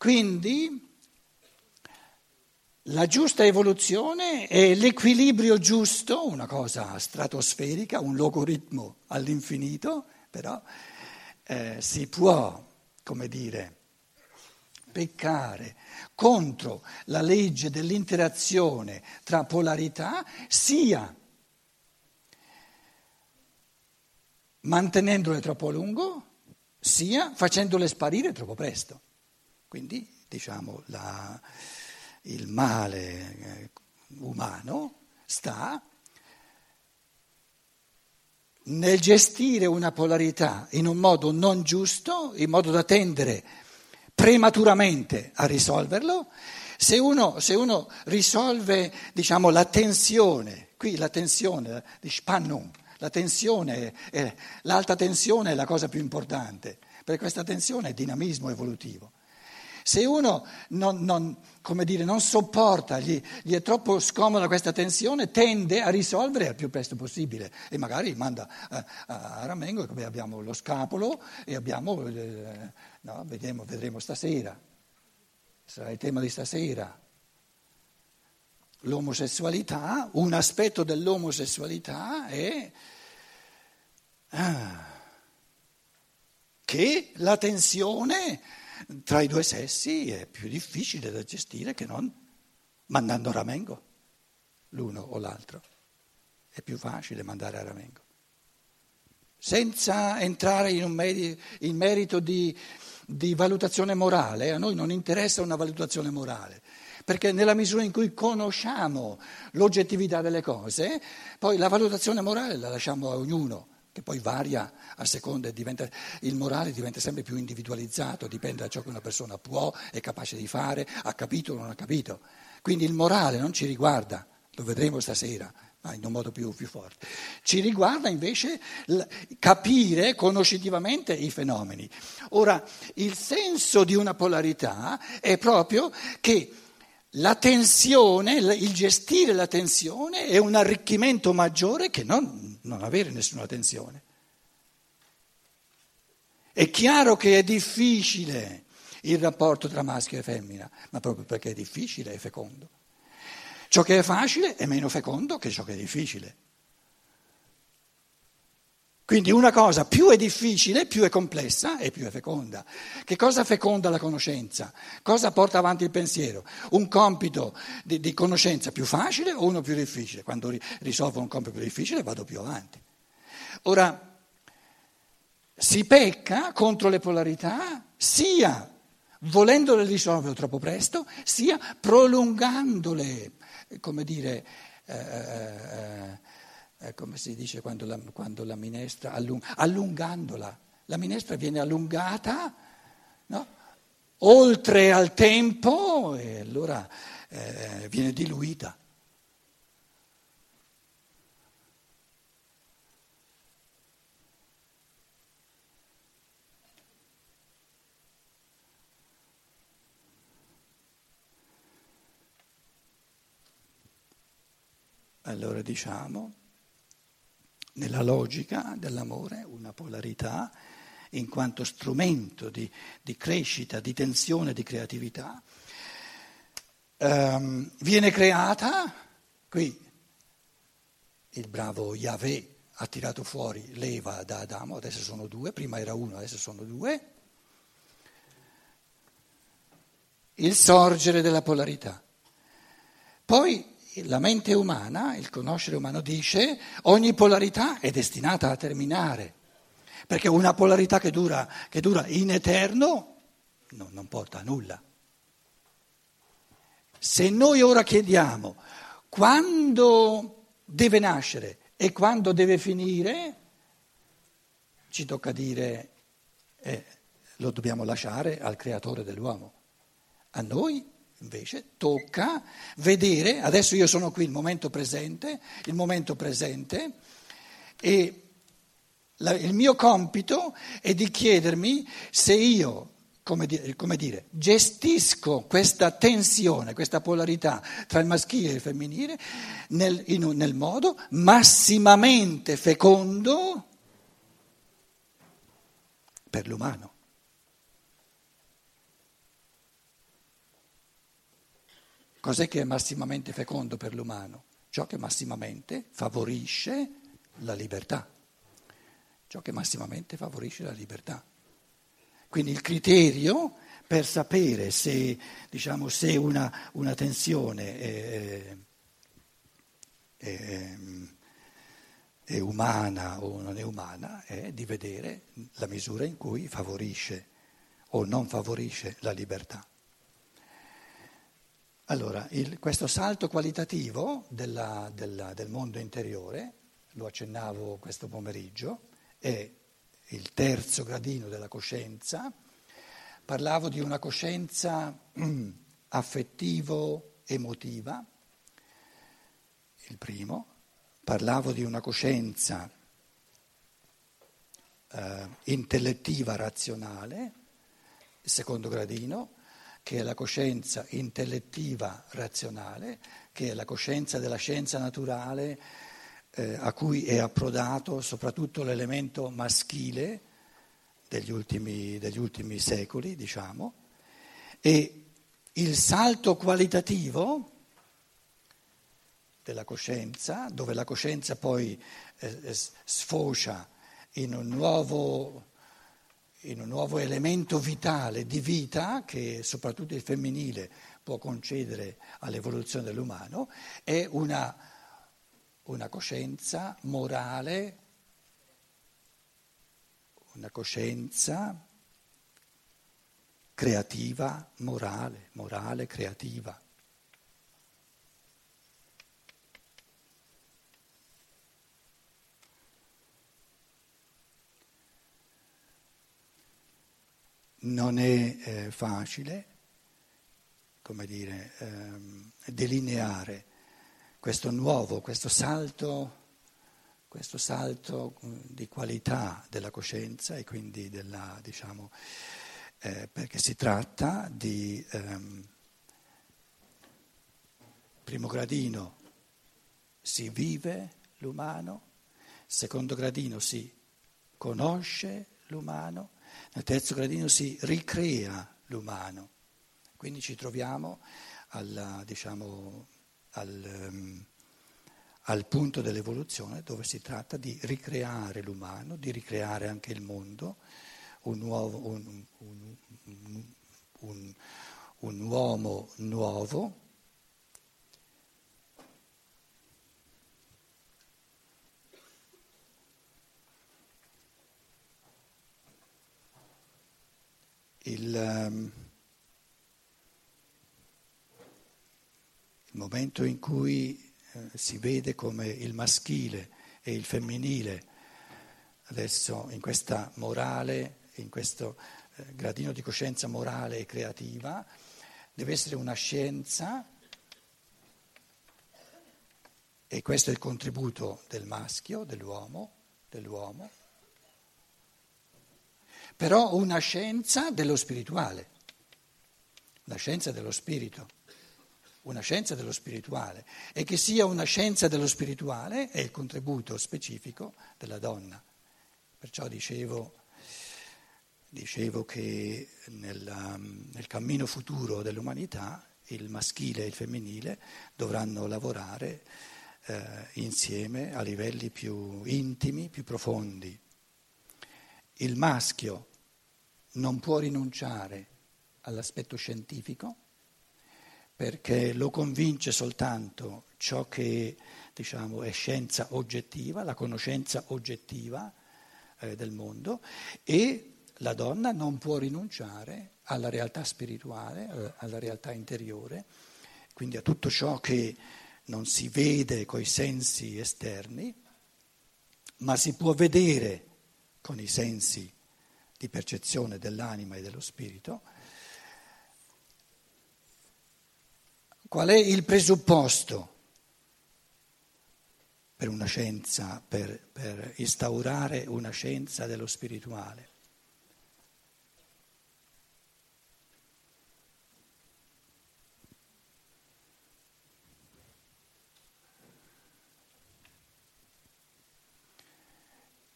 Quindi la giusta evoluzione è l'equilibrio giusto, una cosa stratosferica, un logaritmo all'infinito, però eh, si può, come dire, peccare contro la legge dell'interazione tra polarità sia mantenendole troppo a lungo, sia facendole sparire troppo presto. Quindi, diciamo, la, il male eh, umano sta nel gestire una polarità in un modo non giusto, in modo da tendere prematuramente a risolverlo. Se uno, se uno risolve diciamo, la tensione, qui la tensione di Spannung, la tensione, è, l'alta tensione è la cosa più importante, perché questa tensione è dinamismo evolutivo. Se uno non, non, dire, non sopporta, gli, gli, è troppo scomoda questa tensione, tende a risolvere al più presto possibile e magari manda a, a Ramengo, abbiamo lo scapolo e abbiamo, eh, no, vedremo, vedremo stasera, sarà il tema di stasera. L'omosessualità, un aspetto dell'omosessualità è ah, che la tensione tra i due sessi è più difficile da gestire che non mandando ramengo l'uno o l'altro. È più facile mandare a ramengo. Senza entrare in, merito, in merito di, di valutazione morale, a noi non interessa una valutazione morale perché nella misura in cui conosciamo l'oggettività delle cose, poi la valutazione morale la lasciamo a ognuno che poi varia a seconda, diventa, il morale diventa sempre più individualizzato, dipende da ciò che una persona può, è capace di fare, ha capito o non ha capito. Quindi il morale non ci riguarda, lo vedremo stasera, ma in un modo più, più forte. Ci riguarda invece l- capire conoscitivamente i fenomeni. Ora, il senso di una polarità è proprio che la tensione, il gestire la tensione è un arricchimento maggiore che non, non avere nessuna tensione. È chiaro che è difficile il rapporto tra maschio e femmina, ma proprio perché è difficile è fecondo. Ciò che è facile è meno fecondo che ciò che è difficile. Quindi una cosa più è difficile, più è complessa e più è feconda. Che cosa feconda la conoscenza? Cosa porta avanti il pensiero? Un compito di, di conoscenza più facile o uno più difficile? Quando risolvo un compito più difficile vado più avanti. Ora, si pecca contro le polarità sia volendole risolvere troppo presto, sia prolungandole, come dire... Eh, eh, eh, come si dice quando la, quando la minestra, allung, allungandola. La minestra viene allungata no? oltre al tempo e allora eh, viene diluita. Allora diciamo nella logica dell'amore una polarità in quanto strumento di, di crescita, di tensione, di creatività. Um, viene creata, qui il bravo Yahweh ha tirato fuori l'Eva da Adamo, adesso sono due, prima era uno, adesso sono due, il sorgere della polarità. Poi la mente umana, il conoscere umano dice ogni polarità è destinata a terminare, perché una polarità che dura, che dura in eterno no, non porta a nulla. Se noi ora chiediamo quando deve nascere e quando deve finire, ci tocca dire eh, lo dobbiamo lasciare al creatore dell'uomo. A noi Invece tocca vedere, adesso io sono qui, il momento presente, il momento presente, e la, il mio compito è di chiedermi se io, come dire, come dire, gestisco questa tensione, questa polarità tra il maschile e il femminile nel, in, nel modo massimamente fecondo per l'umano. Cos'è che è massimamente fecondo per l'umano? Ciò che massimamente favorisce la libertà. Ciò che massimamente favorisce la libertà. Quindi il criterio per sapere se, diciamo, se una, una, tensione è, è, è umana o non è umana è di vedere la misura in cui favorisce o non favorisce la libertà. Allora, il, questo salto qualitativo della, della, del mondo interiore, lo accennavo questo pomeriggio, è il terzo gradino della coscienza. Parlavo di una coscienza affettivo-emotiva, il primo. Parlavo di una coscienza eh, intellettiva razionale, il secondo gradino che è la coscienza intellettiva razionale, che è la coscienza della scienza naturale eh, a cui è approdato soprattutto l'elemento maschile degli ultimi, degli ultimi secoli, diciamo, e il salto qualitativo della coscienza, dove la coscienza poi eh, sfocia in un nuovo in un nuovo elemento vitale di vita che soprattutto il femminile può concedere all'evoluzione dell'umano, è una, una coscienza morale, una coscienza creativa, morale, morale, creativa. Non è eh, facile, come dire, ehm, delineare questo nuovo, questo salto, questo salto mm, di qualità della coscienza e quindi della, diciamo, eh, perché si tratta di ehm, primo gradino si vive l'umano, secondo gradino si conosce l'umano nel terzo gradino si ricrea l'umano, quindi ci troviamo alla, diciamo, al, um, al, punto dell'evoluzione dove si tratta di ricreare l'umano, di ricreare anche il mondo, un, nuovo, un, un, un uomo nuovo il, um, il, momento in cui uh, si vede come il maschile e il femminile, adesso in questa morale, in questo uh, gradino di coscienza morale e creativa, deve essere una scienza, e questo è il contributo del maschio, dell'uomo, dell'uomo però una scienza dello spirituale, una scienza dello spirito, una scienza dello spirituale e che sia una scienza dello spirituale è il contributo specifico della donna. Perciò dicevo, dicevo che nel, nel cammino futuro dell'umanità il maschile e il femminile dovranno lavorare eh, insieme a livelli più intimi, più profondi. Il maschio non può rinunciare all'aspetto scientifico perché lo convince soltanto ciò che diciamo, è scienza oggettiva, la conoscenza oggettiva eh, del mondo e la donna non può rinunciare alla realtà spirituale, alla realtà interiore, quindi a tutto ciò che non si vede coi sensi esterni, ma si può vedere con i sensi di percezione dell'anima e dello spirito, qual è il presupposto per una scienza, per, per instaurare una scienza dello spirituale?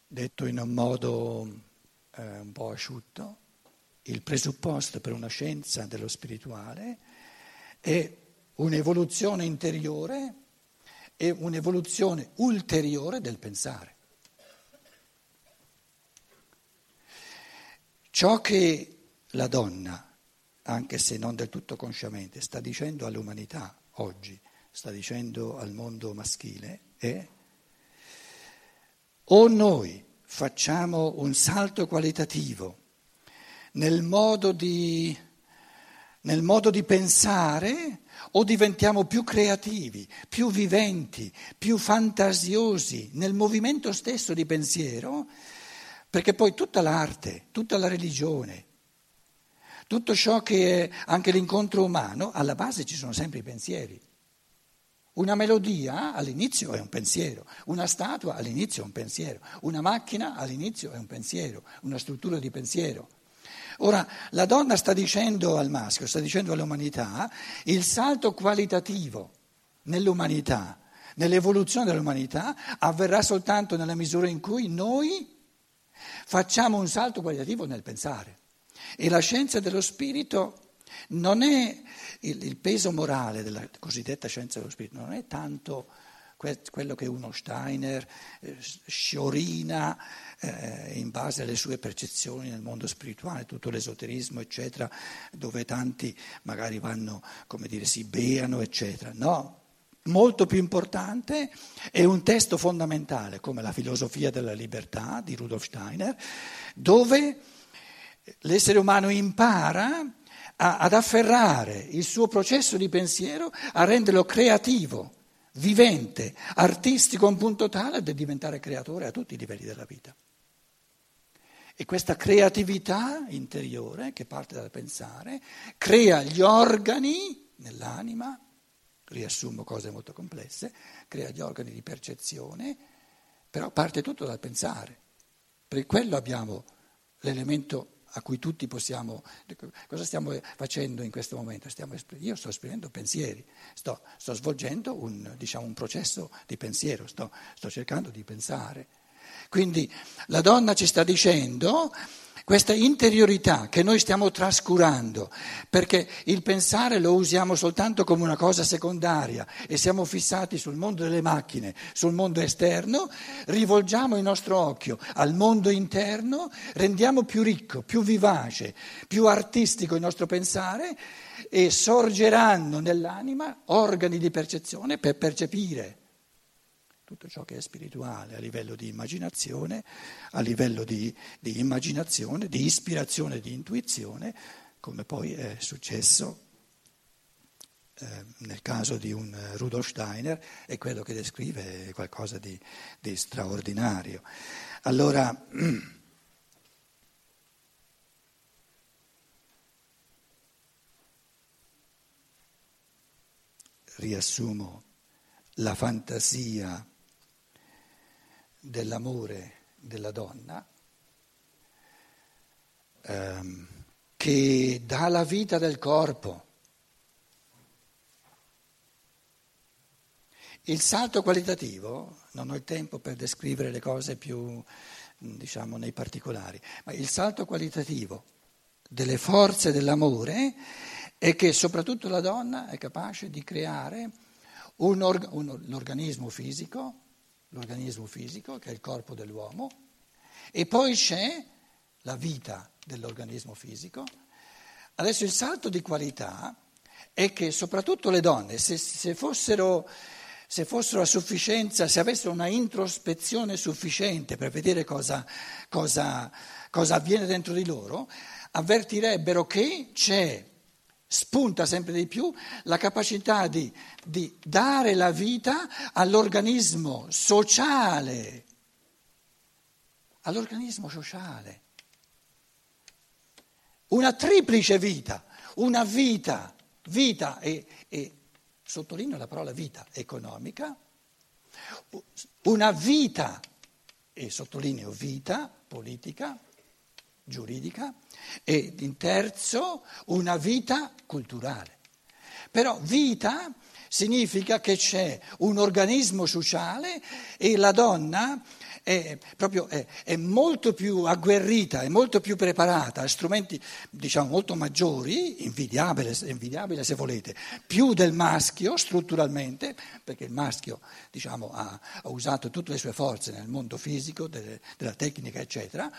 Detto in un modo eh, un po' asciutto, il presupposto per una scienza dello spirituale è un'evoluzione interiore e un'evoluzione ulteriore del pensare. Ciò che la donna, anche se non del tutto consciamente, sta dicendo all'umanità oggi, sta dicendo al mondo maschile, è o noi facciamo un salto qualitativo nel modo di, nel modo di pensare o diventiamo più creativi, più viventi, più fantasiosi nel movimento stesso di pensiero, perché poi tutta l'arte, tutta la religione, tutto ciò che è anche l'incontro umano, alla base ci sono sempre i pensieri. Una melodia all'inizio è un pensiero, una statua all'inizio è un pensiero, una macchina all'inizio è un pensiero, una struttura di pensiero. Ora, la donna sta dicendo al maschio, sta dicendo all'umanità, il salto qualitativo nell'umanità, nell'evoluzione dell'umanità, avverrà soltanto nella misura in cui noi facciamo un salto qualitativo nel pensare. E la scienza dello spirito non è il, il peso morale della cosiddetta scienza dello spirito, non è tanto quello che uno Steiner eh, sciorina eh, in base alle sue percezioni nel mondo spirituale, tutto l'esoterismo, eccetera, dove tanti magari vanno, come dire, si beano, eccetera. No, molto più importante è un testo fondamentale come la filosofia della libertà di Rudolf Steiner, dove l'essere umano impara a, ad afferrare il suo processo di pensiero, a renderlo creativo, vivente, artistico a un punto tale da diventare creatore a tutti i livelli della vita. E questa creatività interiore, che parte dal pensare, crea gli organi nell'anima, riassumo cose molto complesse, crea gli organi di percezione, però parte tutto dal pensare. Per quello abbiamo l'elemento a cui tutti possiamo... Cosa stiamo facendo in questo momento? Stiamo, io sto esprimendo pensieri, sto, sto svolgendo un, diciamo, un, processo di pensiero, sto, sto cercando di pensare. Quindi la donna ci sta dicendo questa interiorità che noi stiamo trascurando, perché il pensare lo usiamo soltanto come una cosa secondaria e siamo fissati sul mondo delle macchine, sul mondo esterno, rivolgiamo il nostro occhio al mondo interno, rendiamo più ricco, più vivace, più artistico il nostro pensare e sorgeranno nell'anima organi di percezione per percepire tutto ciò che è spirituale a livello di immaginazione, a livello di, di immaginazione, di ispirazione, di intuizione, come poi è successo eh, nel caso di un Rudolf Steiner, è quello che descrive qualcosa di, di straordinario. Allora, riassumo la fantasia dell'amore della donna ehm, che dà la vita del corpo. Il salto qualitativo, non ho il tempo per descrivere le cose più, diciamo, nei particolari, ma il salto qualitativo delle forze dell'amore è che soprattutto la donna è capace di creare un, orga, un, l'organismo fisico l'organismo fisico, che è il corpo dell'uomo, e poi c'è la vita dell'organismo fisico. Adesso il salto di qualità è che soprattutto le donne, se, se, fossero, se fossero, a sufficienza, se avessero una introspezione sufficiente per vedere cosa, cosa, cosa avviene dentro di loro, avvertirebbero che c'è spunta sempre di più la capacità di, di dare la vita all'organismo sociale, all'organismo sociale. Una triplice vita, una vita, vita e, e sottolineo la parola vita economica, una vita, e sottolineo vita politica, giuridica e in terzo una vita culturale. Però vita significa che c'è un organismo sociale e la donna è, proprio, è, è molto più agguerrita, è molto più preparata, ha strumenti diciamo molto maggiori, invidiabile, invidiabile se volete, più del maschio strutturalmente, perché il maschio diciamo, ha, ha, usato tutte le sue forze nel mondo fisico, delle, della tecnica, eccetera